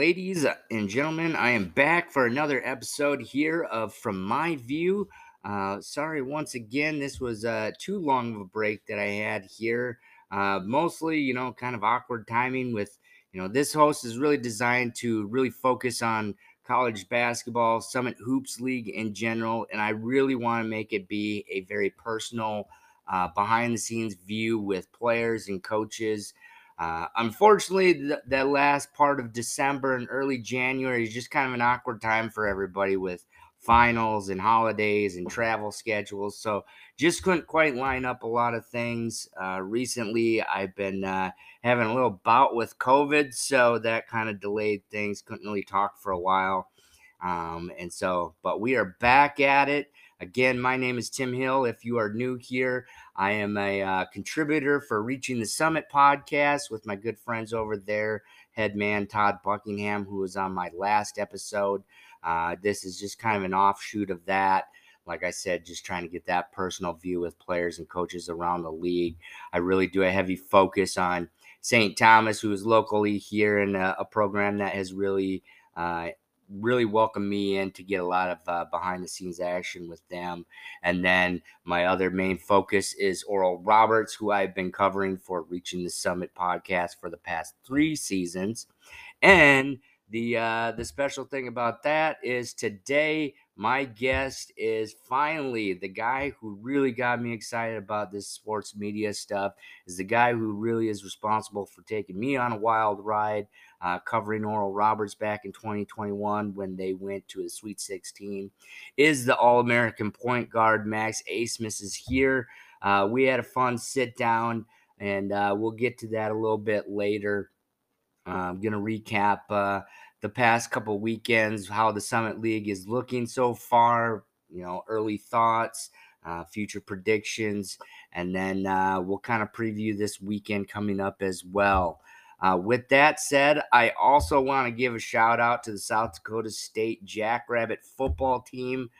Ladies and gentlemen, I am back for another episode here of From My View. Uh, sorry once again, this was uh, too long of a break that I had here. Uh, mostly, you know, kind of awkward timing with, you know, this host is really designed to really focus on college basketball, Summit Hoops League in general, and I really want to make it be a very personal, uh, behind the scenes view with players and coaches. Uh, unfortunately, th- that last part of December and early January is just kind of an awkward time for everybody with finals and holidays and travel schedules. So just couldn't quite line up a lot of things. Uh, recently, I've been uh, having a little bout with COVID, so that kind of delayed things. Couldn't really talk for a while. Um, and so, but we are back at it. Again, my name is Tim Hill. If you are new here, I am a uh, contributor for Reaching the Summit podcast with my good friends over there, headman Todd Buckingham, who was on my last episode. Uh, this is just kind of an offshoot of that. Like I said, just trying to get that personal view with players and coaches around the league. I really do a heavy focus on St. Thomas, who is locally here in a, a program that has really uh, really welcomed me in to get a lot of uh, behind the scenes action with them. And then my other main focus is Oral Roberts, who I've been covering for Reaching the Summit podcast for the past three seasons. And the uh, the special thing about that is today my guest is finally the guy who really got me excited about this sports media stuff. Is the guy who really is responsible for taking me on a wild ride uh, covering Oral Roberts back in 2021 when they went to the Sweet 16. Is the All American point guard Max Abmas is here. Uh, we had a fun sit down, and uh, we'll get to that a little bit later. Uh, I'm going to recap uh, the past couple weekends, how the Summit League is looking so far, you know, early thoughts. Uh, future predictions, and then uh, we'll kind of preview this weekend coming up as well. Uh, with that said, I also want to give a shout out to the South Dakota State Jackrabbit football team.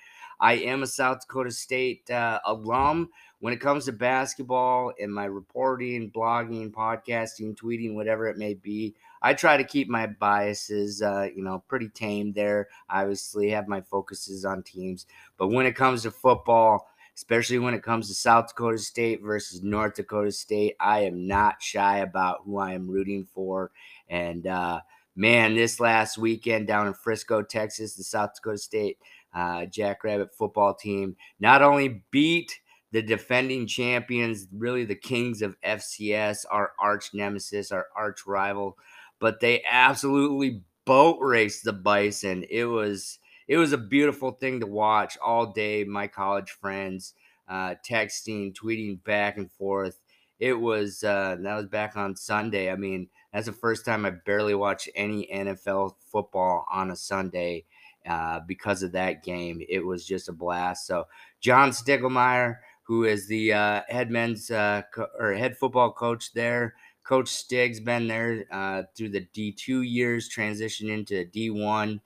I am a South Dakota State uh, alum. When it comes to basketball and my reporting, blogging, podcasting, tweeting, whatever it may be, I try to keep my biases, uh, you know, pretty tame there. Obviously have my focuses on teams, but when it comes to football, especially when it comes to South Dakota State versus North Dakota State. I am not shy about who I am rooting for. And uh, man, this last weekend down in Frisco, Texas, the South Dakota State uh, Jackrabbit football team not only beat the defending champions, really the kings of FCS, our arch nemesis, our arch rival, but they absolutely boat raced the Bison. It was it was a beautiful thing to watch all day. My college friends uh, texting, tweeting back and forth. It was uh, that was back on Sunday. I mean, that's the first time I barely watched any NFL football on a Sunday uh, because of that game. It was just a blast. So John Stiegelmeier, who is the uh, head men's uh, co- or head football coach there. Coach Stig's been there uh, through the D2 years, transitioned into D1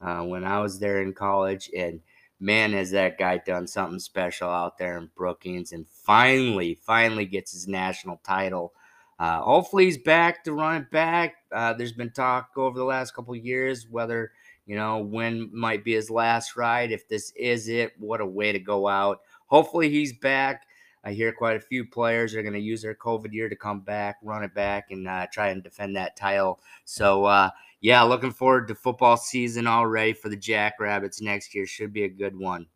uh, when I was there in college. And man, has that guy done something special out there in Brookings and finally, finally gets his national title. Uh, hopefully, he's back to run it back. Uh, there's been talk over the last couple years whether, you know, when might be his last ride. If this is it, what a way to go out. Hopefully, he's back. I hear quite a few players are going to use their COVID year to come back, run it back, and uh, try and defend that title. So, uh, yeah, looking forward to football season already for the Jackrabbits next year. Should be a good one.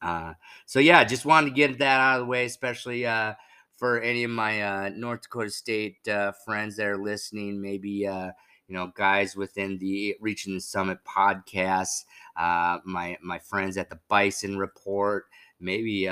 Uh, so yeah, just wanted to get that out of the way, especially uh, for any of my uh, North Dakota State uh, friends that are listening. Maybe uh, you know guys within the Reaching the Summit podcast, uh, my my friends at the Bison Report, maybe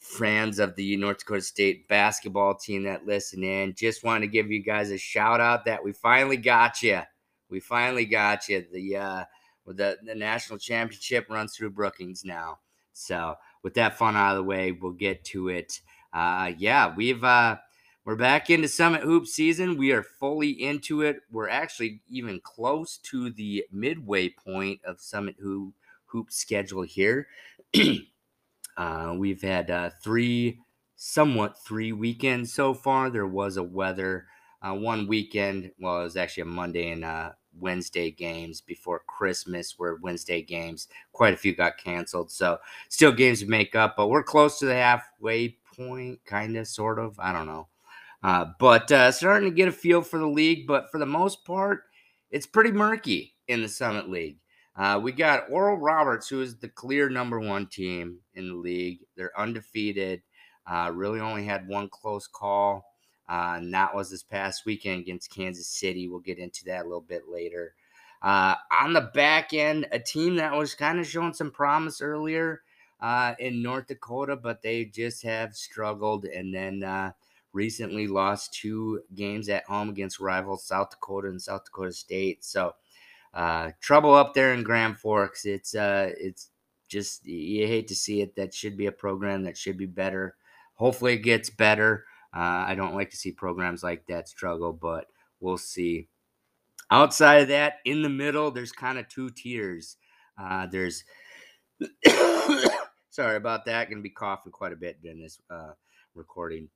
fans of the North Dakota State basketball team that listen in. Just wanted to give you guys a shout out that we finally got you we finally got you. The uh, the the national championship runs through Brookings now. So with that fun out of the way, we'll get to it. Uh, yeah, we've uh, we're back into Summit Hoop season. We are fully into it. We're actually even close to the midway point of Summit Hoop hoop schedule here. uh, we've had uh, three, somewhat three weekends so far. There was a weather uh, one weekend. Well, it was actually a Monday and uh, Wednesday games before Christmas were Wednesday games. Quite a few got canceled. So still games to make up, but we're close to the halfway point, kind of, sort of. I don't know. Uh, but uh, starting to get a feel for the league, but for the most part, it's pretty murky in the Summit League. Uh, we got Oral Roberts, who is the clear number one team in the league. They're undefeated. Uh, really only had one close call, uh, and that was this past weekend against Kansas City. We'll get into that a little bit later. Uh, on the back end, a team that was kind of showing some promise earlier uh, in North Dakota, but they just have struggled and then uh, recently lost two games at home against rivals South Dakota and South Dakota State. So, uh, trouble up there in Grand Forks. It's uh, it's just you hate to see it. That should be a program that should be better. Hopefully, it gets better. Uh, I don't like to see programs like that struggle, but we'll see. Outside of that, in the middle, there's kind of two tiers. Uh, there's sorry about that. Going to be coughing quite a bit during this uh, recording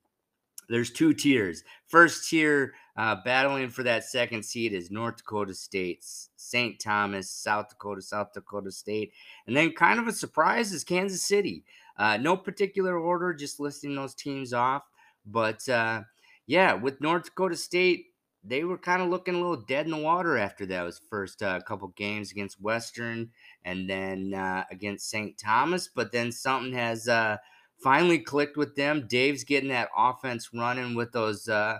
there's two tiers. First tier, uh, battling for that second seed is North Dakota State, St. Thomas, South Dakota, South Dakota State, and then kind of a surprise is Kansas City. Uh, no particular order, just listing those teams off. But uh, yeah, with North Dakota State, they were kind of looking a little dead in the water after those first uh, couple games against Western and then uh, against St. Thomas. But then something has uh, finally clicked with them. Dave's getting that offense running with those uh,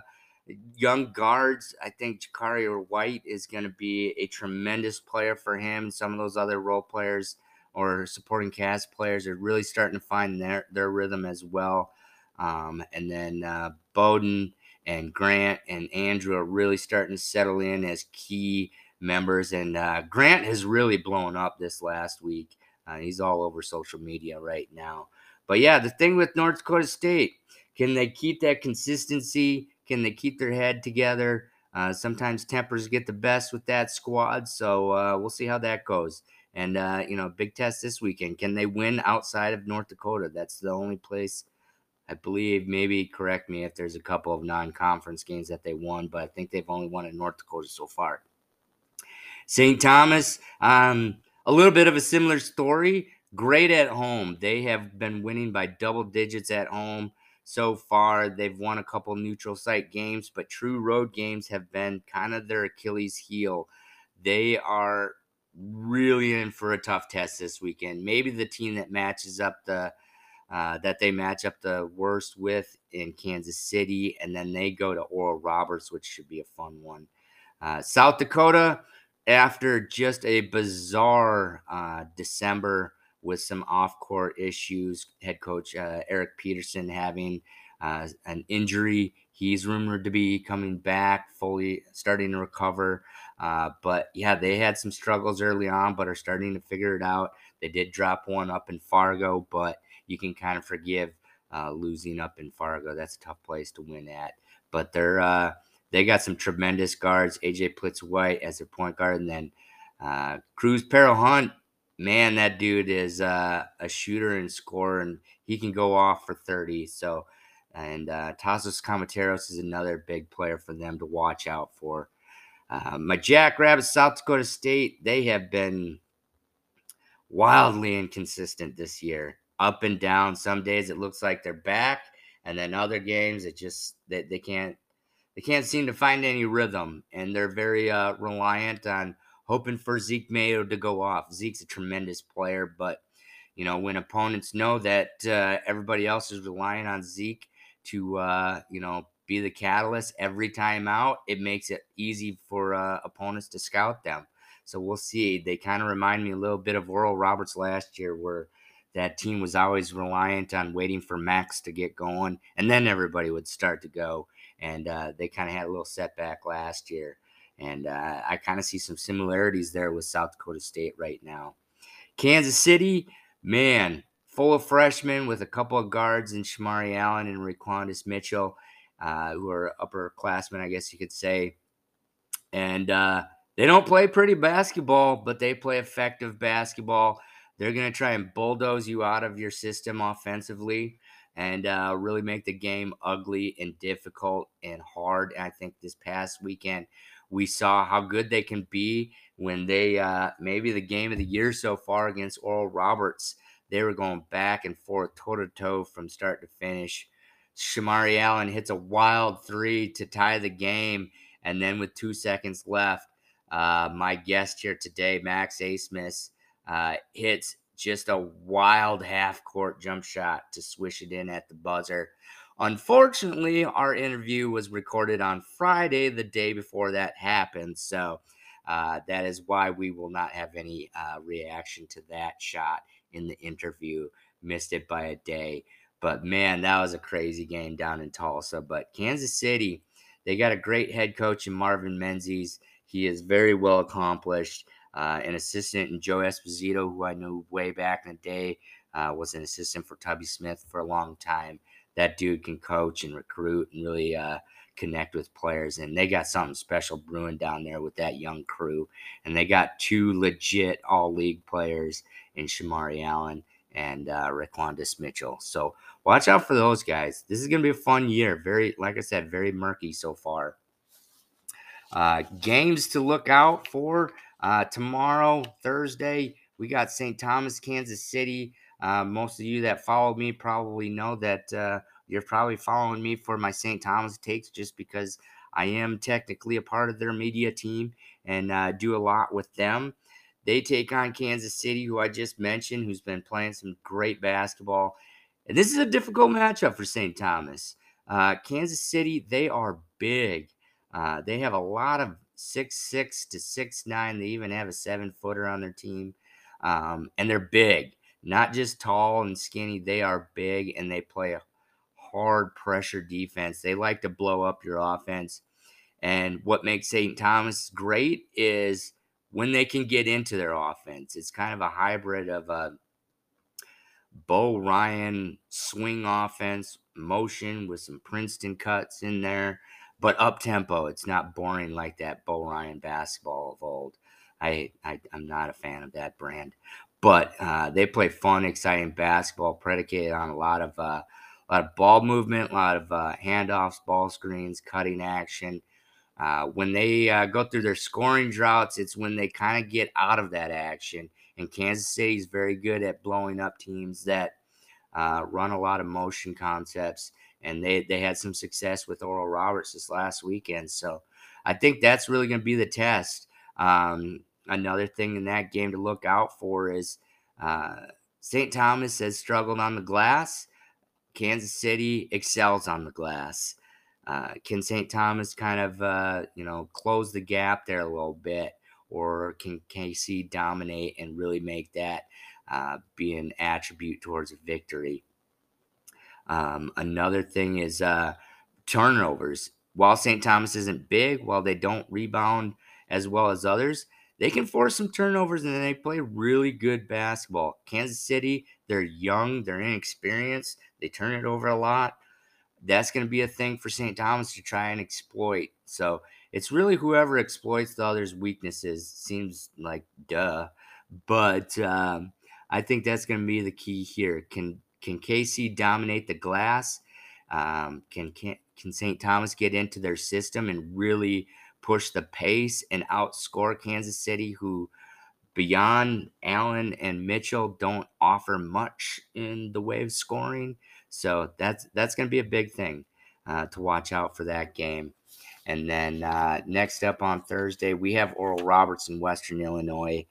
young guards. I think Jakari or White is going to be a tremendous player for him. Some of those other role players or supporting cast players are really starting to find their, their rhythm as well. Um, and then uh, Boden and Grant and Andrew are really starting to settle in as key members. And uh, Grant has really blown up this last week. Uh, he's all over social media right now. But yeah, the thing with North Dakota State, can they keep that consistency? Can they keep their head together? Uh, sometimes tempers get the best with that squad, so uh, we'll see how that goes. And uh, you know, big test this weekend. Can they win outside of North Dakota? That's the only place I believe. Maybe correct me if there's a couple of non-conference games that they won, but I think they've only won in North Dakota so far. St. Thomas, um, a little bit of a similar story great at home. They have been winning by double digits at home so far. They've won a couple neutral site games, but true road games have been kind of their Achilles heel. They are really in for a tough test this weekend. Maybe the team that matches up the uh, that they match up the worst with in Kansas City, and then they go to Oral Roberts, which should be a fun one. Uh, South Dakota, after just a bizarre uh, December with some off court issues. Head coach uh, Eric Peterson having uh, an injury. He's rumored to be coming back, fully starting to recover. Uh, but yeah, they had some struggles early on, but are starting to figure it out. They did drop one up in Fargo, but you can kind of forgive uh, losing up in Fargo. That's a tough place to win at. But they're uh, they got some tremendous guards. AJ Plitzuweit as their point guard, and then uh, Kruz Perrott-Hunt man, that dude is uh, a shooter and scorer, and he can go off for 30. So, and uh, Tasos Kamateros is another big player for them to watch out for. Uh, my Jackrabbits, South Dakota State, they have been wildly inconsistent this year, up and down. Some days it looks like they're back, and then other games it just they, they can't they can't seem to find any rhythm, and they're very uh, reliant on hoping for Zeke Mayo to go off. Zeke's a tremendous player, but you know when opponents know that uh, everybody else is relying on Zeke to uh, you know be the catalyst every time out, it makes it easy for uh, opponents to scout them. So we'll see. They kind of remind me a little bit of Oral Roberts last year, where that team was always reliant on waiting for Max to get going, and then everybody would start to go. And uh, they kind of had a little setback last year. And uh, I kind of see some similarities there with South Dakota State right now. Kansas City, man, full of freshmen with a couple of guards in Shemarri Allen and RayQuawndis Mitchell, uh, who are upperclassmen, I guess you could say. And uh, they don't play pretty basketball, but they play effective basketball. They're going to try and bulldoze you out of your system offensively and uh, really make the game ugly and difficult and hard. And I think this past weekend we saw how good they can be when they uh, maybe the game of the year so far against Oral Roberts. They were going back and forth, toe to toe from start to finish. Shemarri Allen hits a wild three to tie the game, and then with two seconds left, uh, my guest here today, Max Abmas, uh, hits just a wild half court jump shot to swish it in at the buzzer. Unfortunately, our interview was recorded on Friday, the day before that happened. So uh, that is why we will not have any uh, reaction to that shot in the interview. Missed it by a day. But man, that was a crazy game down in Tulsa. But Kansas City, they got a great head coach in Marvin Menzies. He is very well accomplished. Uh, an assistant in Joe Esposito, who I knew way back in the day, uh, was an assistant for Tubby Smith for a long time that dude can coach and recruit and really uh, connect with players. And they got something special brewing down there with that young crew. And they got two legit all league players in Shemarri Allen and uh, RayQuawndis Mitchell. So watch out for those guys. This is going to be a fun year. Very, like I said, very murky so far. Uh, games to look out for uh, tomorrow, Thursday. We got St. Thomas, Kansas City. Uh, most of you that follow me probably know that uh, you're probably following me for my St. Thomas takes just because I am technically a part of their media team and uh, do a lot with them. They take on Kansas City, who I just mentioned, who's been playing some great basketball. And this is a difficult matchup for St. Thomas. Uh, Kansas City, they are big. Uh, they have a lot of six six to six nine. They even have a seven footer on their team, um, and they're big not just tall and skinny, they are big and they play a hard pressure defense. They like to blow up your offense. And what makes St. Thomas great is when they can get into their offense. It's kind of a hybrid of a Bo Ryan swing offense, motion with some Princeton cuts in there, but up tempo. It's not boring like that Bo Ryan basketball of old. I, I am not a fan of that brand, but uh, they play fun, exciting basketball predicated on a lot of uh, a lot of ball movement, a lot of uh, handoffs, ball screens, cutting action. Uh, when they uh, go through their scoring droughts, it's when they kind of get out of that action. And Kansas City is very good at blowing up teams that uh, run a lot of motion concepts. And they, they had some success with Oral Roberts this last weekend. So I think that's really going to be the test. Um, another thing in that game to look out for is uh, St. Thomas has struggled on the glass. Kansas City excels on the glass. Uh, can St. Thomas kind of, uh, you know, close the gap there a little bit, or can KC dominate and really make that uh, be an attribute towards a victory? Um, another thing is uh, turnovers. While St. Thomas isn't big, while they don't rebound as well as others, they can force some turnovers and they play really good basketball. Kansas City, they're young, they're inexperienced, they turn it over a lot. That's going to be a thing for St. Thomas to try and exploit. So it's really whoever exploits the other's weaknesses. Seems like duh, but um, I think that's going to be the key here. Can can KC dominate the glass? Um, can can can St. Thomas get into their system and really push the pace and outscore Kansas City, who beyond Allen and Mitchell don't offer much in the way of scoring. So that's that's going to be a big thing uh, to watch out for that game. And then uh, next up on Thursday, we have Oral Roberts in Western Illinois.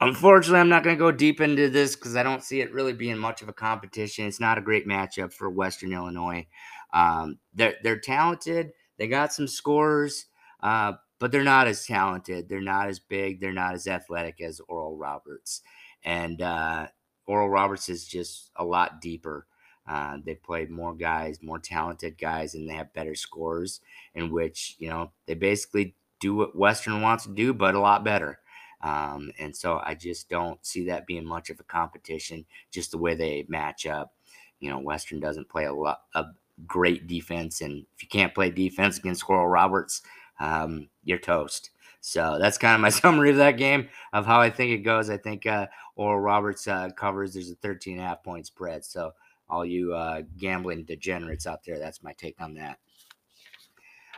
Unfortunately, I'm not going to go deep into this because I don't see it really being much of a competition. It's not a great matchup for Western Illinois. Um, they're they're talented. They got some scores, uh, but they're not as talented. They're not as big. They're not as athletic as Oral Roberts. And uh, Oral Roberts is just a lot deeper. Uh, they play more guys, more talented guys, and they have better scores. In which you know they basically do what Western wants to do, but a lot better. Um, and so I just don't see that being much of a competition. Just the way they match up. You know, Western doesn't play a lot, a, great defense. And if you can't play defense against Oral Roberts, um, you're toast. So that's kind of my summary of that game of how I think it goes. I think uh, Oral Roberts uh, covers. There's a 13 and a half point spread. So all you uh, gambling degenerates out there, that's my take on that.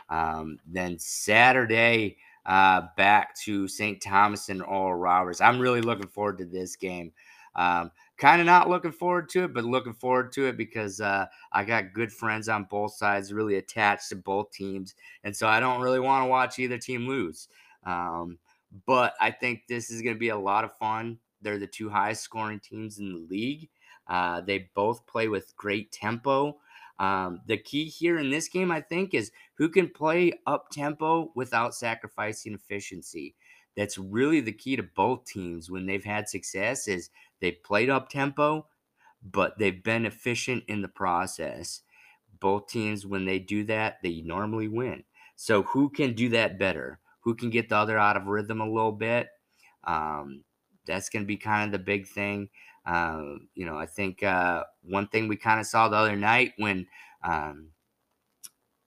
Um, then Saturday, uh, back to St. Thomas and Oral Roberts. I'm really looking forward to this game. Um, kind of not looking forward to it, but looking forward to it because uh, I got good friends on both sides, really attached to both teams, and so I don't really want to watch either team lose. Um, but I think this is going to be a lot of fun. They're the two highest scoring teams in the league. Uh, they both play with great tempo. Um, the key here in this game, I think, is who can play up tempo without sacrificing efficiency. That's really the key to both teams when they've had success. Is they've played up tempo, but they've been efficient in the process. Both teams, when they do that, they normally win. So who can do that better? Who can get the other out of rhythm a little bit? Um, that's going to be kind of the big thing. Uh, you know, I think uh, one thing we kind of saw the other night when um,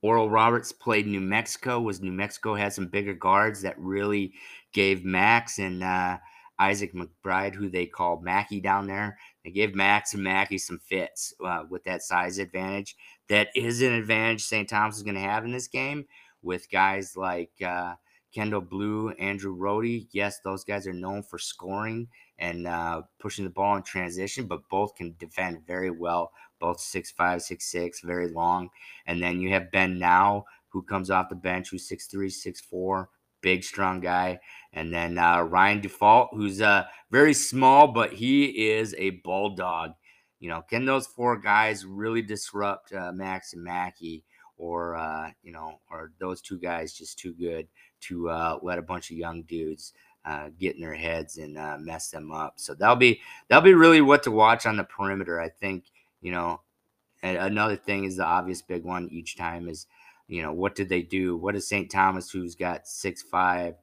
Oral Roberts played New Mexico was New Mexico had some bigger guards that really gave Max and uh, Issac McBride, who they call Mackey down there, they gave Max and Mackey some fits uh, with that size advantage. That is an advantage St. Thomas is going to have in this game with guys like uh, Kendall Blue, Andrew Rohde. Yes, those guys are known for scoring and uh, pushing the ball in transition, but both can defend very well. Both six five, six six, very long. And then you have Ben Now, who comes off the bench, who's six three, six four, big strong guy. And then uh, Ryan Default, who's uh, very small, but he is a bulldog. You know, can those four guys really disrupt uh, Max and Mackey? Or uh, you know, or those two guys just too good to uh, let a bunch of young dudes uh, get in their heads and mess them up. So that'll be that'll be really what to watch on the perimeter. I think you know. another thing is the obvious big one each time is you know what did they do? What is St. Thomas, who's got six five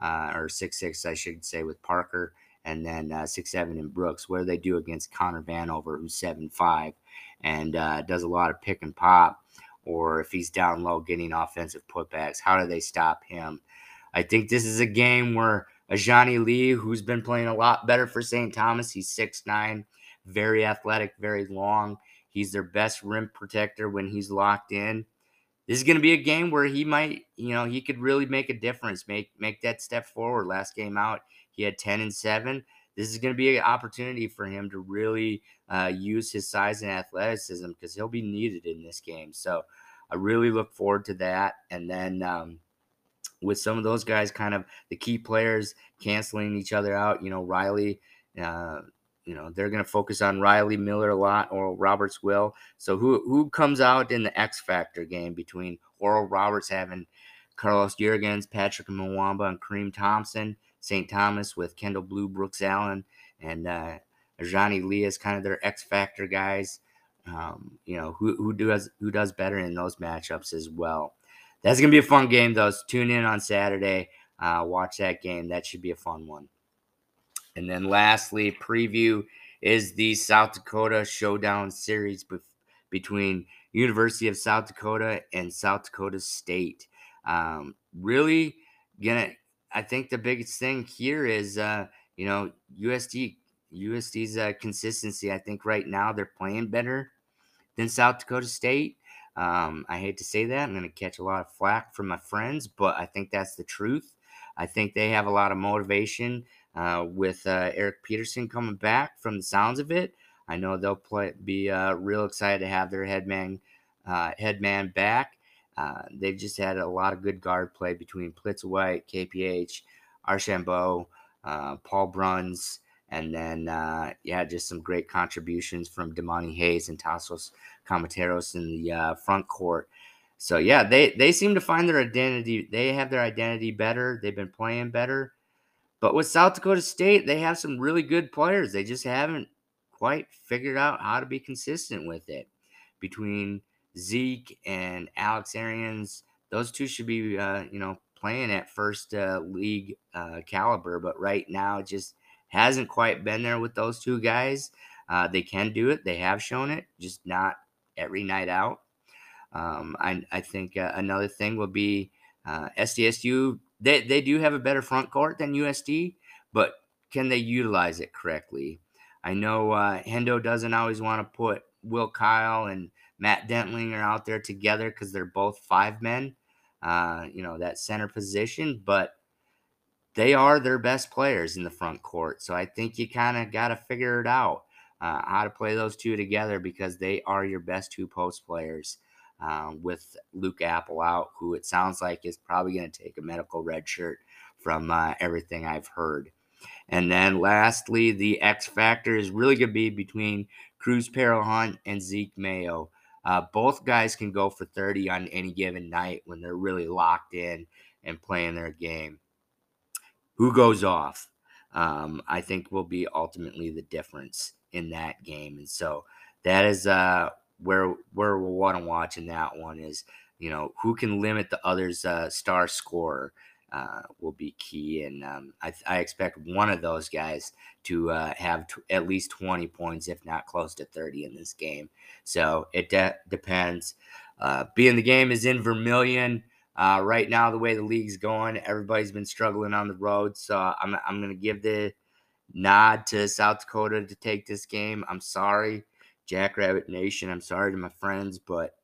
uh, or six six, I should say, with Parker, and then uh, six seven in Brooks. What do they do against Connor Vanover, who's seven five, and uh, does a lot of pick and pop? Or if he's down low, getting offensive putbacks, how do they stop him? I think this is a game where Ajani Lee, who's been playing a lot better for St. Thomas, he's six nine, very athletic, very long. He's their best rim protector when he's locked in. This is going to be a game where he might, you know, he could really make a difference, make make that step forward. Last game out, he had 10 and 7. This is going to be an opportunity for him to really uh, use his size and athleticism because he'll be needed in this game. So I really look forward to that. And then um, with some of those guys, kind of the key players canceling each other out. You know, Riley, uh, you know, they're going to focus on Riley Miller a lot, or Roberts will. So who who comes out in the X Factor game between Oral Roberts having Carlos Jurgens, Patrick Mwamba, and Kareem Thompson, St. Thomas with Kendall Blue, Brooks Allen, and uh, Johnny Lee is kind of their X Factor guys. Um, you know, who who does who does better in those matchups as well. That's gonna be a fun game, though. So tune in on Saturday. Uh, watch that game. That should be a fun one. And then, lastly, preview is the South Dakota Showdown Series be- between University of South Dakota and South Dakota State. Um, really gonna. I think the biggest thing here is, uh, you know, USD. USD's uh, consistency. I think right now they're playing better than South Dakota State. Um, I hate to say that. I'm going to catch a lot of flack from my friends, but I think that's the truth. I think they have a lot of motivation uh, with uh, Eric Peterson coming back. From the sounds of it, I know they'll play, be uh, real excited to have their headman uh, headman back. Uh, they've just had a lot of good guard play between Plitzuweit, KPH, Archambault, Paul Bruns, and then yeah, just some great contributions from Damani Hayes and Tasos Kamateros in the front court. So yeah, they they seem to find their identity. They have their identity better. They've been playing better. But with South Dakota State, they have some really good players. They just haven't quite figured out how to be consistent with it. Between Zeke and Alex Arians, those two should be uh, you know playing at first uh, league uh, caliber. But right now, it just hasn't quite been there with those two guys. Uh, they can do it. They have shown it, just not every night out. Um, I, I think uh, another thing will be uh, SDSU. They, they do have a better front court than USD, but can they utilize it correctly? I know uh, Hendo doesn't always want to put Will Kyle and Matt Dentlinger out there together because they're both five men. uh, you know, that center position, but they are their best players in the front court. So I think you kind of got to figure it out uh, how to play those two together because they are your best two post players. Um, with Luke Appel out, who it sounds like is probably going to take a medical red shirt from uh, everything I've heard. And then lastly, the X factor is really going to be between Kruz Hunt and Zeke Mayo. Uh, both guys can go for 30 on any given night when they're really locked in and playing their game. Who goes off? Um, I think will be ultimately the difference in that game. And so that is uh, where where we'll want to watch in that one is you know who can limit the other's uh, star scorer uh, will be key. And um, I, I, expect one of those guys to uh, have t- at least 20 points, if not close to 30 in this game. So it de- depends. Uh, being the game is in Vermillion. Uh, right now, the way the league's going, everybody's been struggling on the road. So I'm, I'm going to give the nod to South Dakota to take this game. I'm sorry, Jackrabbit Nation. I'm sorry to my friends, but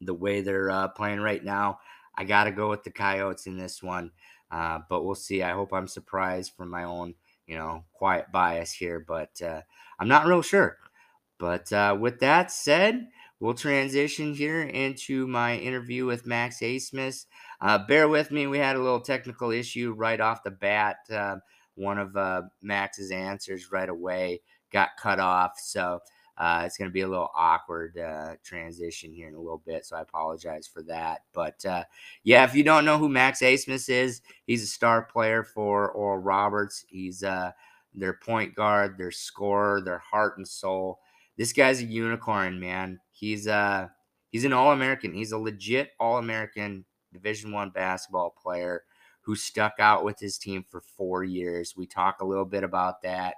the way they're uh, playing right now, I got to go with the Coyotes in this one. Uh, but we'll see. I hope I'm surprised from my own, you know, quiet bias here, but uh, I'm not real sure. But uh, with that said, we'll transition here into my interview with Max Abmas. Uh, bear with me. We had a little technical issue right off the bat. Uh, one of Max's answers right away got cut off. So uh, it's going to be a little awkward uh, transition here in a little bit, so I apologize for that. But uh, yeah, if you don't know who Max Abmas is, he's a star player for Oral Roberts. He's uh, their point guard, their scorer, their heart and soul. This guy's a unicorn, man. He's uh he's an All American. He's a legit All American Division One basketball player who stuck out with his team for four years. We talk a little bit about that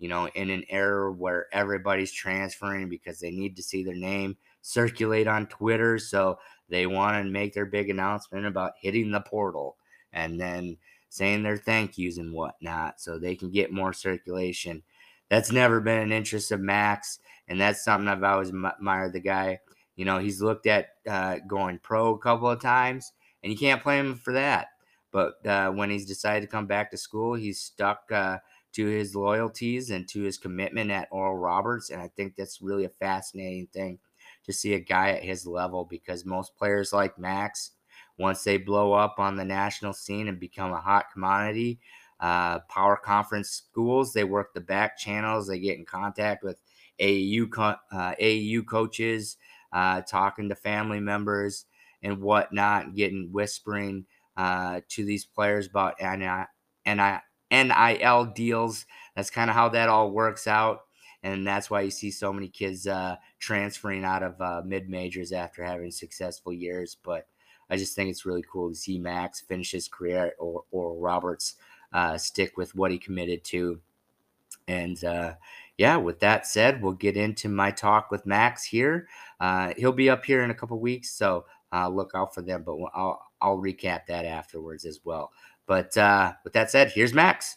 you know, in an era where everybody's transferring because they need to see their name circulate on Twitter. So they want to make their big announcement about hitting the portal and then saying their thank yous and whatnot so they can get more circulation. That's never been an interest of Max. And that's something I've always admired the guy. You know, he's looked at uh, going pro a couple of times, and you can't blame him for that. But uh, when he's decided to come back to school, he's stuck. Uh, to his loyalties and to his commitment at Oral Roberts. And I think that's really a fascinating thing to see a guy at his level because most players like Max, once they blow up on the national scene and become a hot commodity, uh, power conference schools, they work the back channels, they get in contact with AAU, co- uh, coaches, uh, talking to family members and whatnot, getting whispering uh, to these players about I NIL deals. That's kind of how that all works out. And that's why you see so many kids uh, transferring out of uh, mid majors after having successful years. But I just think it's really cool to see Max finish his career or, or Roberts uh, stick with what he committed to. And uh, yeah, with that said, we'll get into my talk with Max here. Uh, he'll be up here in a couple weeks, so uh, look out for them. But I'll I'll recap that afterwards as well. But uh, with that said, here's Max.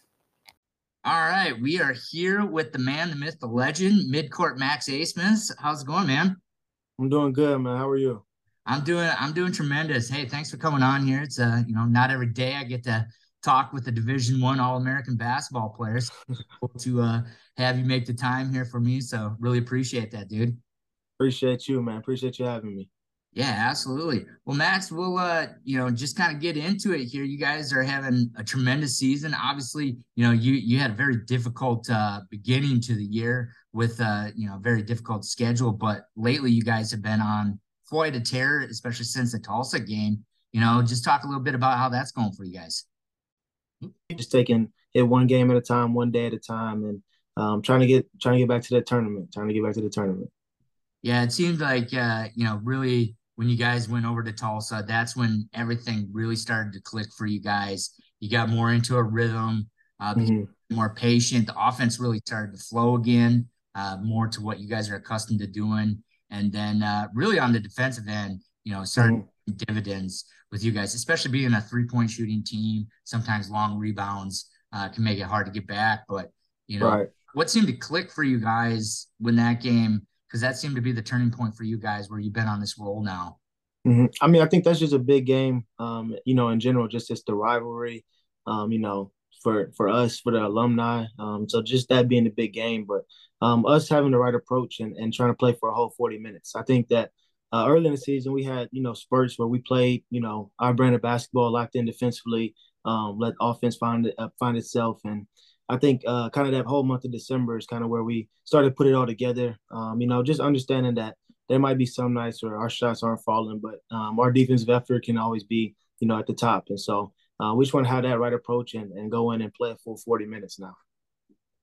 All right, we are here with the man, the myth, the legend, midcourt Max Abmas. How's it going, man? I'm doing good, man. How are you? I'm doing I'm doing tremendous. Hey, thanks for coming on here. It's uh, you know, not every day I get to talk with the Division One All American basketball players. to uh, have you make the time here for me, so really appreciate that, dude. Appreciate you, man. Appreciate you having me. Yeah, absolutely. Well, Max, we'll uh, you know, just kind of get into it here. You guys are having a tremendous season. Obviously, you know, you you had a very difficult uh beginning to the year with uh, you know, very difficult schedule, but lately you guys have been on quite a tear, especially since the Tulsa game. You know, just talk a little bit about how that's going for you guys. Just taking it one game at a time, one day at a time, and um, trying to get trying to get back to the tournament, trying to get back to the tournament. Yeah, it seemed like uh, you know, really when you guys went over to Tulsa, that's when everything really started to click for you guys. You got more into a rhythm, uh, mm-hmm. more patient. The offense really started to flow again, uh, more to what you guys are accustomed to doing. And then uh, really on the defensive end, you know, started mm-hmm. dividends with you guys, especially being a three point shooting team. Sometimes long rebounds uh, can make it hard to get back. But, you know, right. what seemed to click for you guys when that game because that seemed to be the turning point for you guys where you've been on this roll now. Mm-hmm. I mean, I think that's just a big game. Um, you know, in general, just it's the rivalry. Um, you know, for for us, for the alumni. Um, so just that being a big game, but um, us having the right approach and, and trying to play for a whole 40 minutes. I think that uh, early in the season we had you know spurts where we played you know our brand of basketball locked in defensively, um, let offense find uh, find itself, and I think uh, kind of that whole month of December is kind of where we started to put it all together. Um, you know, just understanding that there might be some nights where our shots aren't falling, but um, our defensive effort can always be, you know, at the top. And so uh, we just want to have that right approach and, and go in and play a full 40 minutes now.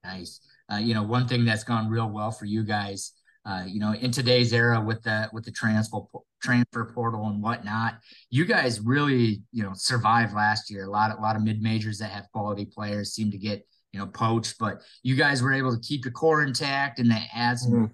Nice. Uh, you know, one thing that's gone real well for you guys, uh, you know, in today's era with the with the transfer transfer portal and whatnot, you guys really, you know, survived last year. A lot, a lot of mid majors that have quality players seem to get, you know, poached, but you guys were able to keep your core intact and they add some mm-hmm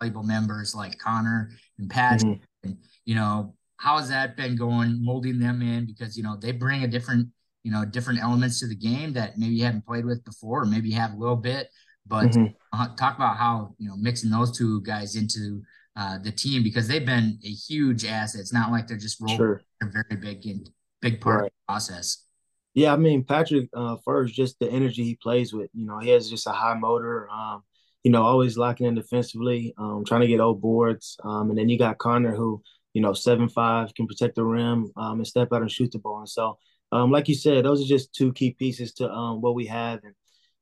valuable members like Connor and Patrick. Mm-hmm. And, you know, how has that been going, molding them in? Because, you know, they bring a different, you know, different elements to the game that maybe you haven't played with before, or maybe you have a little bit. But mm-hmm. uh, talk about how, you know, mixing those two guys into uh, the team because they've been a huge asset. It's not like they're just rolling. Sure. They're very big and big part right. of the process. Yeah, I mean Patrick uh, first, just the energy he plays with. You know, he has just a high motor. Um, you know, always locking in defensively, um, trying to get old boards. Um, and then you got Connor, who, you know, seven five can protect the rim um, and step out and shoot the ball. And so, um, like you said, those are just two key pieces to um, what we have. And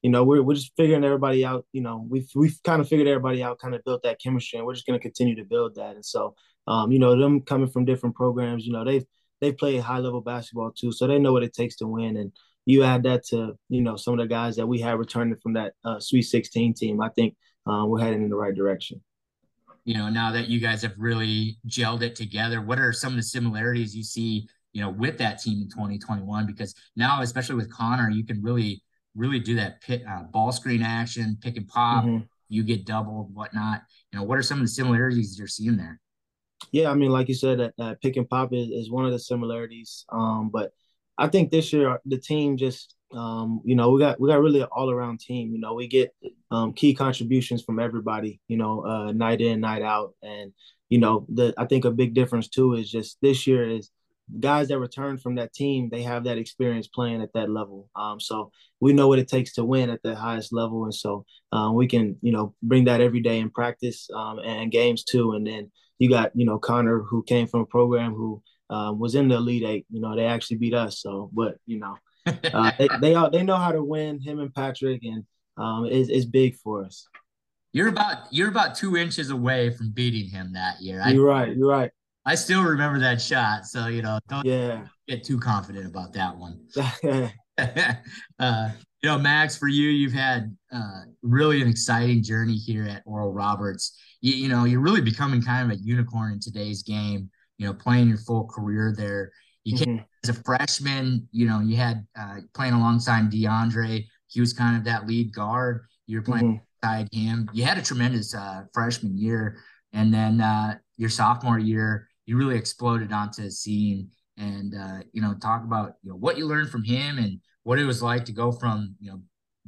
you know, we're we're just figuring everybody out. You know, we've we've kind of figured everybody out, kind of built that chemistry, and we're just going to continue to build that. And so, um, you know, them coming from different programs, you know, they've they've played high level basketball too, so they know what it takes to win. And you add that to you know some of the guys that we have returning from that uh, Sweet 16 team, I think uh, we're heading in the right direction. You know, now that you guys have really gelled it together, what are some of the similarities you see, you know, with that team in 2021? Because now, especially with Connor, you can really, really do that pit, uh, ball screen action, pick and pop. Mm-hmm. You get doubled, whatnot. You know, what are some of the similarities you're seeing there? Yeah, I mean, like you said, that, that pick and pop is, is one of the similarities. Um, but I think this year the team just um, you know, we got we got really an all around team. You know, we get um, key contributions from everybody. You know, uh, night in, night out, and you know, the I think a big difference too is just this year is guys that return from that team. They have that experience playing at that level. Um, so we know what it takes to win at the highest level, and so um, we can you know bring that every day in practice um, and games too. And then you got you know Connor who came from a program who um, was in the Elite Eight. You know, they actually beat us. So, but you know, uh, they they, all, they know how to win. Him and Patrick, and um, it's, it's big for us. You're about you're about two inches away from beating him that year. I, you're right. You're right. I still remember that shot, so you know, don't yeah. get too confident about that one. uh, you know, Max, for you, you've had uh, really an exciting journey here at Oral Roberts. You, you know, you're really becoming kind of a unicorn in today's game you know, playing your full career there. You mm-hmm. came as a freshman, you know, you had uh, playing alongside DeAndre. He was kind of that lead guard. You were playing mm-hmm. him. You had a tremendous uh, freshman year. And then uh, your sophomore year, you really exploded onto the scene and, uh, you know, talk about, you know, what you learned from him and what it was like to go from, you know,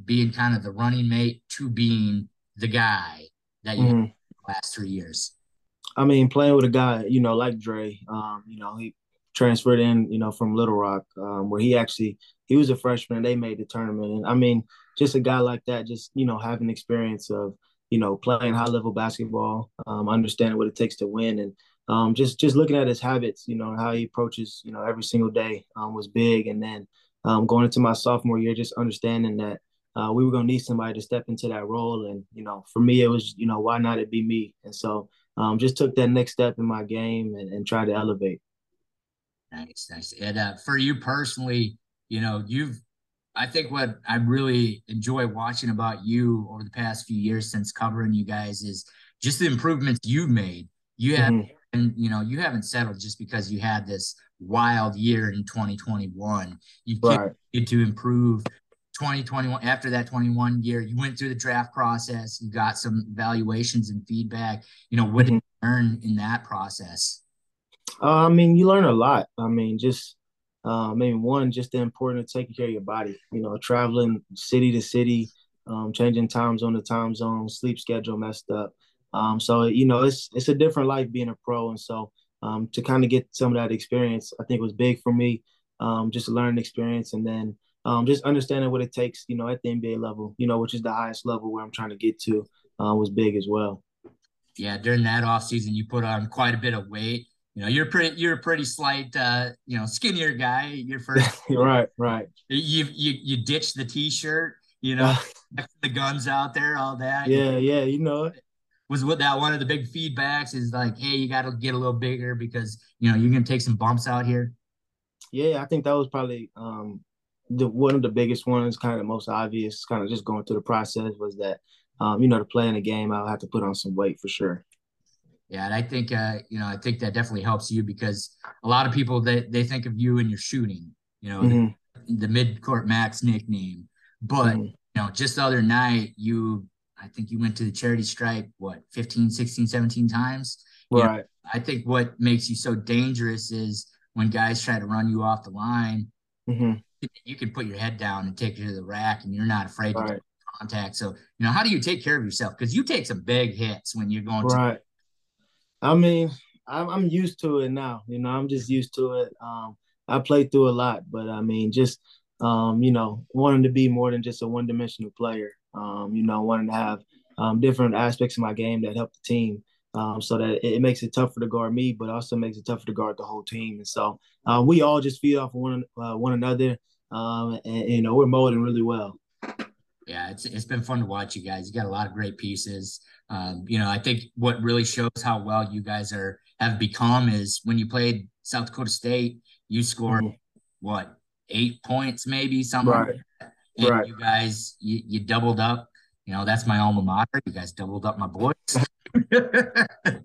being kind of the running mate to being the guy that you mm-hmm. last three years. I mean, playing with a guy, you know, like Dre, um, you know, he transferred in, you know, from Little Rock, um, where he actually he was a freshman and they made the tournament. And I mean, just a guy like that, just you know, having experience of, you know, playing high level basketball, um, understanding what it takes to win, and um, just just looking at his habits, you know, how he approaches, you know, every single day um, was big. And then um, going into my sophomore year, just understanding that uh, we were going to need somebody to step into that role. And, you know, for me, it was, you know, why not it be me? And so um, just took that next step in my game and, and tried to elevate. Nice, nice. And uh, for you personally, you know, you've, I think what I really enjoy watching about you over the past few years since covering you guys is just the improvements you've made. You have, mm-hmm. And you know, you haven't settled just because you had this wild year in 2021. You've right. continued to improve 2021 after that 21 year you went through the draft process you got some evaluations and feedback you know what did mm-hmm. you learn in that process uh, i mean you learn a lot i mean just uh, I mean, one, just the importance of taking care of your body. You know, traveling city to city, um, changing time zone to time zone, sleep schedule messed up. Um, so you know, it's it's a different life being a pro, and so um, to kind of get some of that experience, I think was big for me. Um, just a learning experience, and then um, just understanding what it takes, you know, at the NBA level, you know, which is the highest level where I'm trying to get to, uh, was big as well. Yeah, during that off season, you put on quite a bit of weight. You know, you're pretty, you're a pretty slight, uh, you know, skinnier guy. Your first, right, right. You you you ditched the t-shirt, you know, the guns out there, all that. Yeah, yeah, you know was what that one of the big feedbacks is like, hey, you got to get a little bigger because you know you're gonna take some bumps out here. Yeah, I think that was probably um, the one of the biggest ones, kind of the most obvious, kind of just going through the process was that um, you know to play in a game, I'll have to put on some weight for sure. Yeah, and I think uh, you know I think that definitely helps you because a lot of people they they think of you and your shooting, you know, mm-hmm. the, the mid court max nickname, but mm-hmm. you know just the other night you I think you went to the charity stripe, what, 15, 16, 17 times? Right. know, I think what makes you so dangerous is when guys try to run you off the line, mm-hmm. you can put your head down and take it to the rack and you're not afraid right. to contact. So, you know, how do you take care of yourself? Because you take some big hits when you're going right. To- I mean, I'm, I'm used to it now. You know, I'm just used to it. Um, I played through a lot, but I mean, just um, you know, wanting to be more than just a one-dimensional player. Um, you know, wanting to have um, different aspects of my game that help the team. Um, so that it, it, makes it tougher to guard me, but also makes it tougher to guard the whole team. And so uh, we all just feed off one uh, one another, um, and, and, you know we're molding really well. Yeah, it's it's been fun to watch you guys. You got a lot of great pieces. Um, you know, I think what really shows how well you guys are have become is when you played South Dakota State, you scored mm-hmm. what eight points, maybe something. Right. And right. you guys, you, you doubled up. You know, that's my alma mater. You guys doubled up my boys.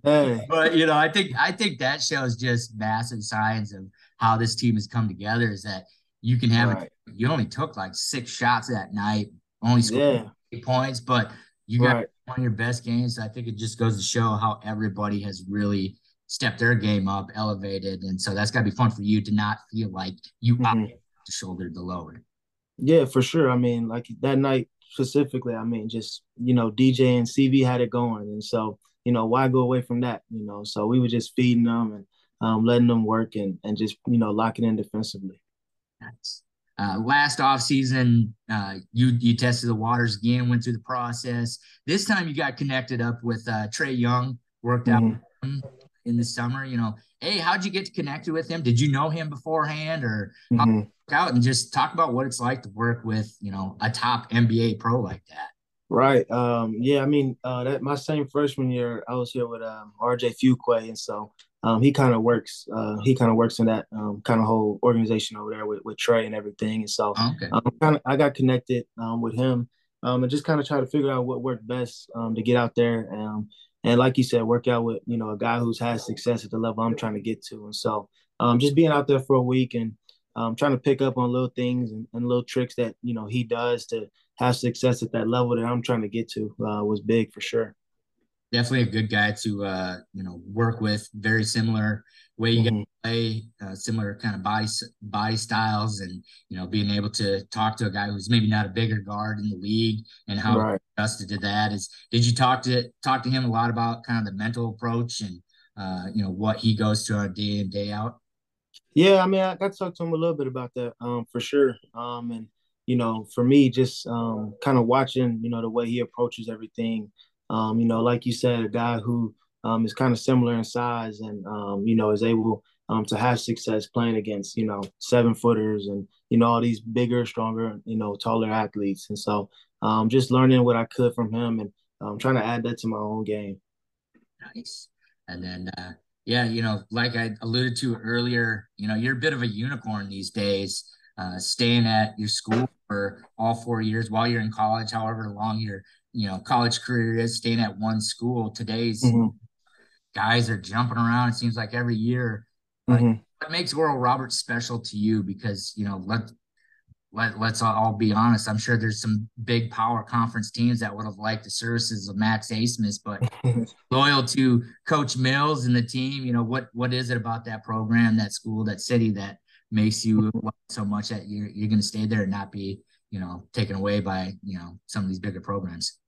hey. But you know, I think I think that shows just massive signs of how this team has come together. Is that you can have right. a, you only took like six shots that night, only scored yeah. eight points, but you got right. one of your best games. I think it just goes to show how everybody has really stepped their game up, elevated, and so that's got to be fun for you to not feel like you mm-hmm. to shoulder the load. Yeah, for sure. I mean, like that night specifically, I mean, just, you know, DJ and CV had it going. And so, you know, why go away from that? You know, so we were just feeding them and um, letting them work and, and just, you know, locking in defensively. Nice. Uh, last off season, uh, you you tested the waters again, went through the process. This time, you got connected up with uh, Trae Young, worked out mm-hmm. in the summer. You know, hey, how'd you get connected with him? Did you know him beforehand, or mm-hmm out and just talk about what it's like to work with, you know, a top NBA pro like that. Right. Um, yeah, I mean, uh, that my same freshman year, I was here with um, RJ Fuqua, and so um, he kind of works. Uh, he kind of works in that um, kind of whole organization over there with, with Trae and everything. And so, okay. um, kind of, I got connected um, with him um, and just kind of try to figure out what worked best um, to get out there. Um, and like you said, work out with you know a guy who's had success at the level I'm trying to get to. And so, um, just being out there for a week and um, trying to pick up on little things and, and, little tricks that you know he does to have success at that level that I'm trying to get to uh, was big for sure. Definitely a good guy to uh, you know work with. Very similar way you mm-hmm. play, uh, similar kind of body body styles, and you know being able to talk to a guy who's maybe not a bigger guard in the league and how right. adjusted to that is. Did you talk to talk to him a lot about kind of the mental approach and uh, you know what he goes through on day in day out? Yeah, I mean, I got to talk to him a little bit about that, um, for sure. Um, and you know, for me, just um, kind of watching, you know, the way he approaches everything. Um, you know, like you said, a guy who um, is kind of similar in size and um, you know is able um, to have success playing against you know seven footers and you know all these bigger, stronger, you know, taller athletes. And so, um, just learning what I could from him and um, trying to add that to my own game. Nice. And then uh, yeah, you know, like I alluded to earlier, you know, you're a bit of a unicorn these days, uh, staying at your school for all four years while you're in college, however long your, you know, college career is, staying at one school. Today's mm-hmm. Guys are jumping around. It seems like every year. Mm-hmm. What makes Oral Roberts special to you? Because, you know, let let, let's all be honest. I'm sure there's some big power conference teams that would have liked the services of Max Abmas, but loyal to Coach Mills and the team, you know, what what is it about that program, that school, that city that makes you so much that you're you're going to stay there and not be, you know, taken away by you know some of these bigger programs.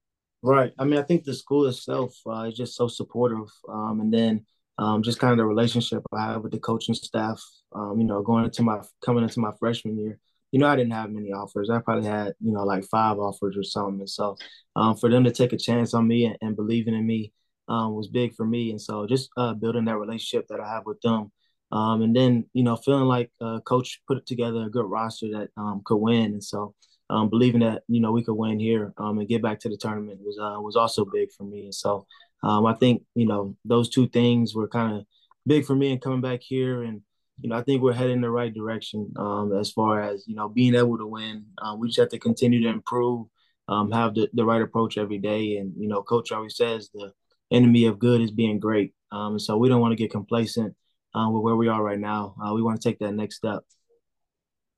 Right. I mean, I think the school itself uh, is just so supportive, um, and then um, just kind of the relationship I have with the coaching staff. Um, you know, going into my coming into my freshman year, you know, I didn't have many offers. I probably had you know like five offers or something. And so um, for them to take a chance on me and, and believing in me um, was big for me. And so just uh, building that relationship that I have with them. Um, and then, you know, feeling like uh, coach put together a good roster that could win. And so um, believing that, you know, we could win here um, and get back to the tournament was, uh, was also big for me. And so um, I think, you know, those two things were kind of big for me and coming back here. And, you know, I think we're heading in the right direction um, as far as, you know, being able to win. Uh, we just have to continue to improve, um, have the, the right approach every day. And, you know, coach always says the enemy of good is being great. Um, so we don't want to get complacent uh, with where we are right now. Uh, we want to take that next step.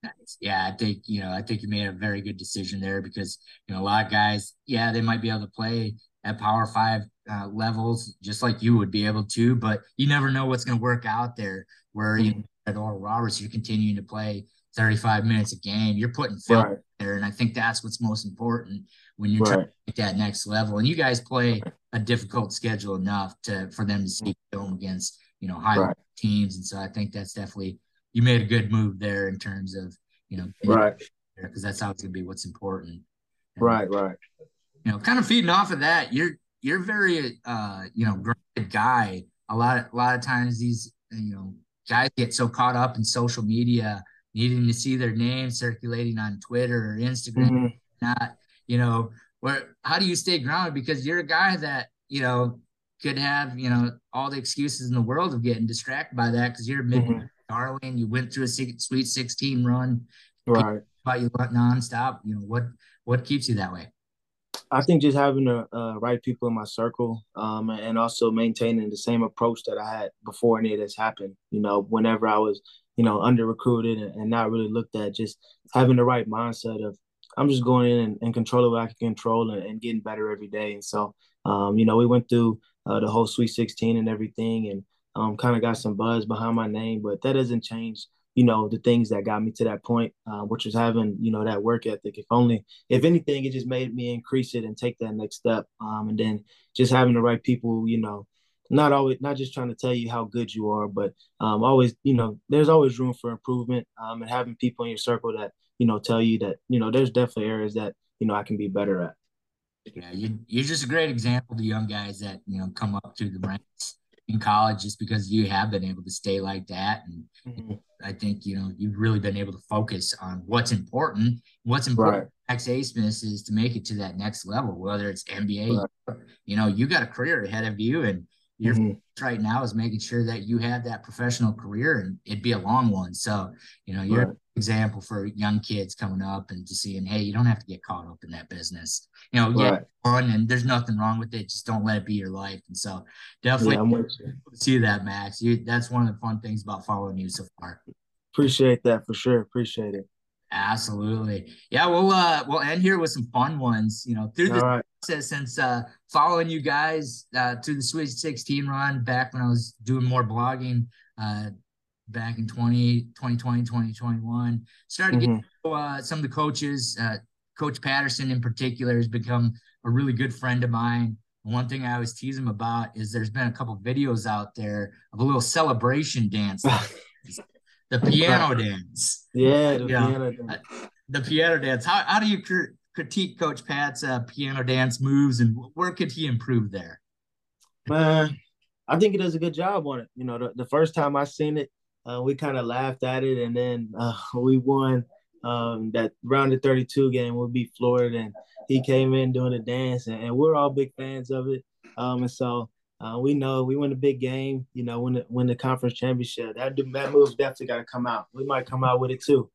Nice. Yeah, I think you know, I think you made a very good decision there because you know a lot of guys, yeah, they might be able to play at Power Five uh, levels just like you would be able to, but you never know what's going to work out there. Where mm-hmm. you at Oral Roberts, you're continuing to play 35 minutes a game. You're putting film right. there, and I think that's what's most important when you're right. trying to get that next level. And you guys play a difficult schedule enough to for them to see film against you know high right. teams, and so I think that's definitely you made a good move there in terms of you know right because that's always going to be what's important. And, right, right. You know, kind of feeding off of that, you're you're very uh you know grounded guy. A lot of, a lot of times these you know guys get so caught up in social media needing to see their name circulating on Twitter or Instagram, mm-hmm. not you know where how do you stay grounded because you're a guy that you know could have you know all the excuses in the world of getting distracted by that because you're mid mm-hmm. Darling you went through a sweet 16 run right about you nonstop you know what what keeps you that way I think just having the uh, right people in my circle, um, and also maintaining the same approach that I had before any of this happened. You know, whenever I was, you know, under recruited and, and, not really looked at, just having the right mindset of I'm just going in and, and controlling what I can control and, and, getting better every day. And so, um, you know, we went through uh, the whole Sweet 16 and everything, and um, kind of got some buzz behind my name, but that doesn't change you know the things that got me to that point uh, which was having you know that work ethic. If only if anything it just made me increase it and take that next step um, and then just having the right people you know not always not just trying to tell you how good you are but um, always you know there's always room for improvement um, and having people in your circle that you know tell you that you know there's definitely areas that you know i can be better at. Yeah you, you're just a great example to young guys that you know come up through the ranks in college just because you have been able to stay like that. And mm-hmm. I think, you know, you've really been able to focus on what's important. What's important right. Abmas is to make it to that next level, whether it's NBA, right. you know, you got a career ahead of you and your mm-hmm. right now is making sure that you have that professional career and it'd be a long one. So, you know, you're right. Example for young kids coming up and just seeing, hey, you don't have to get caught up in that business. You know, right. yeah, fun and there's nothing wrong with it. Just don't let it be your life. And so definitely yeah, see that, Max. You that's one of the fun things about following you so far. Appreciate that for sure. Appreciate it. Absolutely. Yeah, we'll uh we'll end here with some fun ones, you know, through the right. process since uh following you guys uh through the Sweet 16 run back when I was doing more blogging uh back in 20, 2020, 2021. Started mm-hmm. getting uh, some of the coaches, uh Coach Patterson in particular has become a really good friend of mine. One thing I always tease him about is there's been a couple videos out there of a little celebration dance. the piano dance. Yeah, the piano dance. The piano dance. How, how do you cr- critique Coach Pat's uh, piano dance moves, and where could he improve there? Man, I think he does a good job on it. You know, the, the first time I seen it, uh, we kind of laughed at it, and then uh, we won um, that round of 32 game. We beat Florida, and he came in doing the dance, and, and we're all big fans of it. Um, and so uh, we know we win a big game, you know, win the, win the conference championship. That that move's definitely got to come out. We might come out with it too.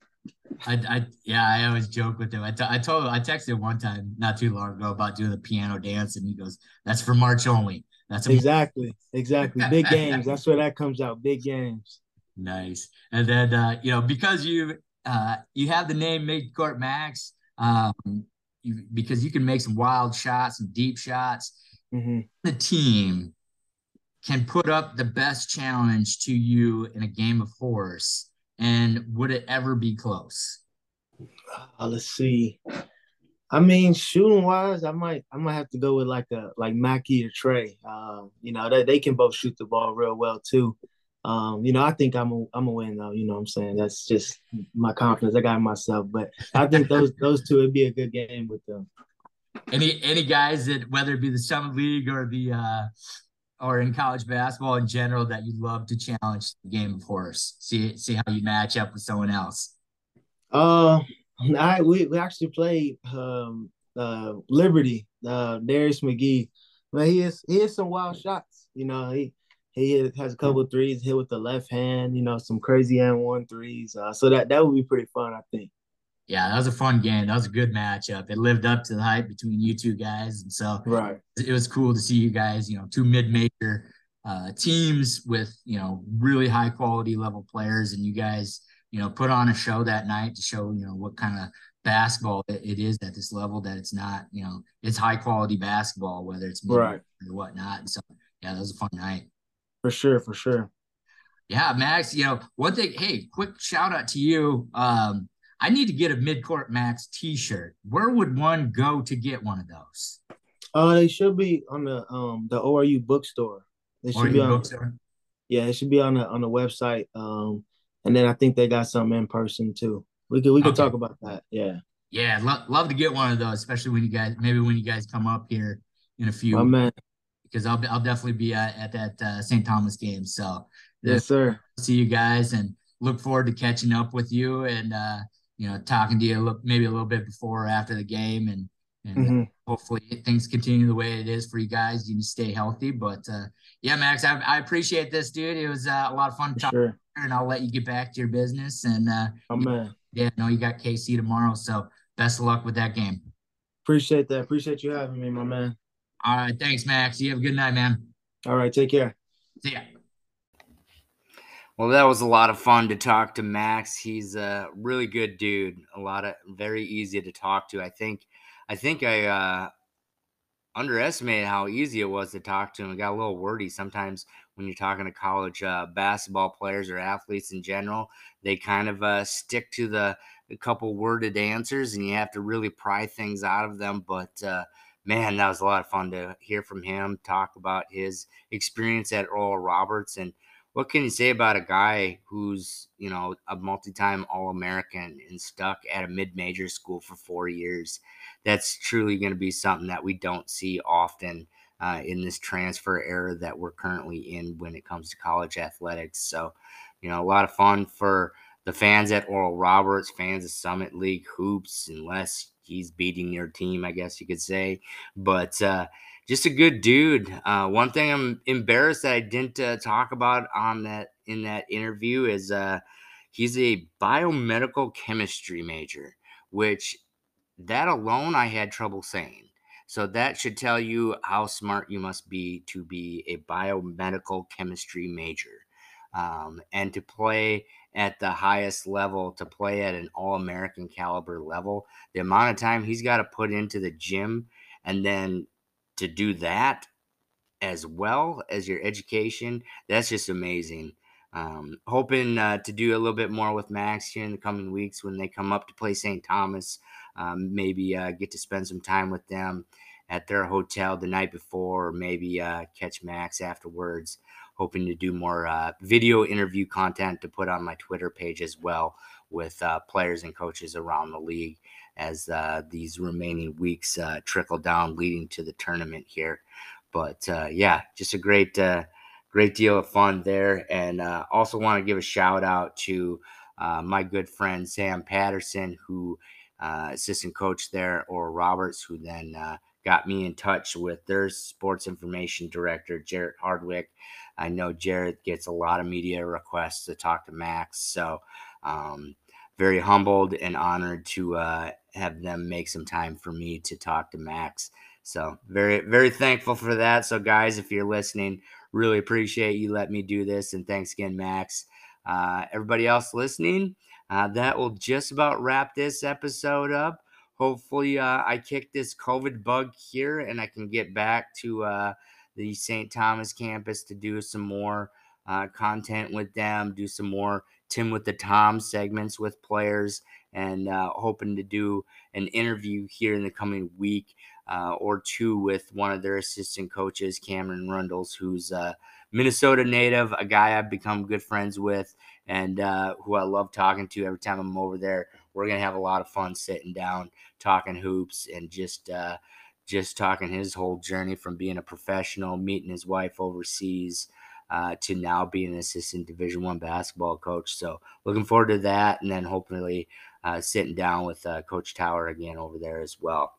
I, I yeah, I always joke with him. I, t- I told I texted one time not too long ago about doing the piano dance, and he goes, "That's for March only." That's exactly exactly big games. That's where that comes out. Big games. Nice. And then uh, you know because you uh, you have the name made Midcourt Max, um, you, because you can make some wild shots, and deep shots. Mm-hmm. The team can put up the best challenge to you in a game of horse, and would it ever be close? Uh, let's see. I mean, shooting wise, I might I might have to go with like a like Mackey or Trey. Uh, you know, they, they can both shoot the ball real well too. Um, you know, I think I'm a I'm a win though. You know what I'm saying? That's just my confidence. I got myself, but I think those those two would be a good game with them. Any any guys that whether it be the Summit League or the uh or in college basketball in general that you'd love to challenge the game of horse? See see how you match up with someone else. Uh I we, we actually played um uh Liberty, uh Darius McGhee. but he is he has some wild shots. You know, he he has a couple threes hit with the left hand, you know, some crazy and one threes. Uh, so that that would be pretty fun, I think. Yeah, that was a fun game. That was a good matchup. It lived up to the hype between you two guys, and so right. It was cool to see you guys. You know, two mid-major uh, teams with you know really high quality level players, and you guys you know put on a show that night to show you know what kind of basketball it is at this level. That it's not you know it's high quality basketball, whether it's right or whatnot. And so yeah, that was a fun night. For sure, for sure. Yeah, Max. You know, one thing. Hey, quick shout out to you. Um, I need to get a midcourt max T-shirt. Where would one go to get one of those? Uh, they should be on the um the ORU bookstore. They should ORU be on. Bookstore? Yeah, it should be on the on the website. Um, and then I think they got some in person too. We could we could okay. talk about that. Yeah. Yeah, lo- love to get one of those, especially when you guys maybe when you guys come up here in a few. Because I'll be, I'll definitely be at, at that uh, St. Thomas game. So yes, sir. See you guys and look forward to catching up with you and uh, you know, talking to you look maybe a little bit before or after the game, and and mm-hmm. hopefully things continue the way it is for you guys. You stay healthy, but uh, yeah, Max, I, I appreciate this, dude. It was uh, a lot of fun talking, sure. and I'll let you get back to your business. And uh, oh man, yeah, no, you got KC tomorrow, so best of luck with that game. Appreciate that. Appreciate you having me, my man. All right, thanks, Max. You have a good night, man. All right, take care. See ya. Well, that was a lot of fun to talk to Max. He's a really good dude. A lot of very easy to talk to. I think, I think I uh, underestimated how easy it was to talk to him. I got a little wordy sometimes when you're talking to college uh, basketball players or athletes in general. They kind of uh, stick to the a couple worded answers, and you have to really pry things out of them. But uh, man, that was a lot of fun to hear from him, talk about his experience at Oral Roberts, and what can you say about a guy who's you know a multi-time all-american and stuck at a mid-major school for four years? That's truly going to be something that we don't see often uh, in this transfer era that we're currently in when it comes to college athletics so you know a lot of fun for the fans at oral roberts fans of summit league hoops and unless he's beating your team i guess you could say but uh, just a good dude. Uh, one thing I'm embarrassed that I didn't uh, talk about on that in that interview is uh, he's a biomedical chemistry major, which that alone I had trouble saying. So that should tell you how smart you must be to be a biomedical chemistry major. Um, and to play at the highest level, to play at an all American caliber level, the amount of time he's got to put into the gym and then to do that as well as your education, that's just amazing. Um, hoping uh, to do a little bit more with Max here in the coming weeks when they come up to play St. Thomas. Um, maybe uh, get to spend some time with them at their hotel the night before, or maybe uh, catch Max afterwards. Hoping to do more uh, video interview content to put on my Twitter page as well with uh, players and coaches around the league as uh, these remaining weeks uh, trickle down, leading to the tournament here. But uh, yeah, just a great, uh, great deal of fun there. And also want to give a shout out to my good friend Sam Patterson, who assistant coach there, Oral Roberts, who then got me in touch with their sports information director, Jarrett Hardwick. I know Jared gets a lot of media requests to talk to Max, so. Um, very humbled and honored to uh, have them make some time for me to talk to Max. So very, very thankful for that. So guys, if you're listening, really appreciate you let me do this. And thanks again, Max. Uh, everybody else listening, uh, that will just about wrap this episode up. Hopefully, uh, I kick this COVID bug here and I can get back to uh, the St. Thomas campus to do some more uh, content with them, do some more Tim with the Tom segments with players, and uh, hoping to do an interview here in the coming week uh, or two with one of their assistant coaches, Cameron Rundles, who's a Minnesota native, a guy I've become good friends with, and uh, who I love talking to every time I'm over there. We're gonna have a lot of fun sitting down, talking hoops, and just uh, just talking his whole journey from being a professional, meeting his wife overseas, uh, to now being an assistant Division One basketball coach. So looking forward to that, and then hopefully uh, sitting down with uh, Coach Tauer again over there as well.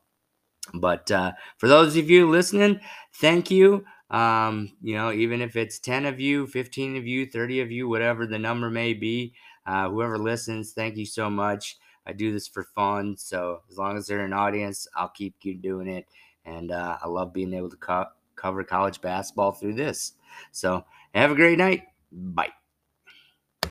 But uh, for those of you listening, thank you. Um, you know, even if it's 10 of you, 15 of you, 30 of you, whatever the number may be, uh, whoever listens, thank you so much. I do this for fun. So as long as they're an audience, I'll keep doing it. And uh, I love being able to co- cover college basketball through this. So have a great night. Bye.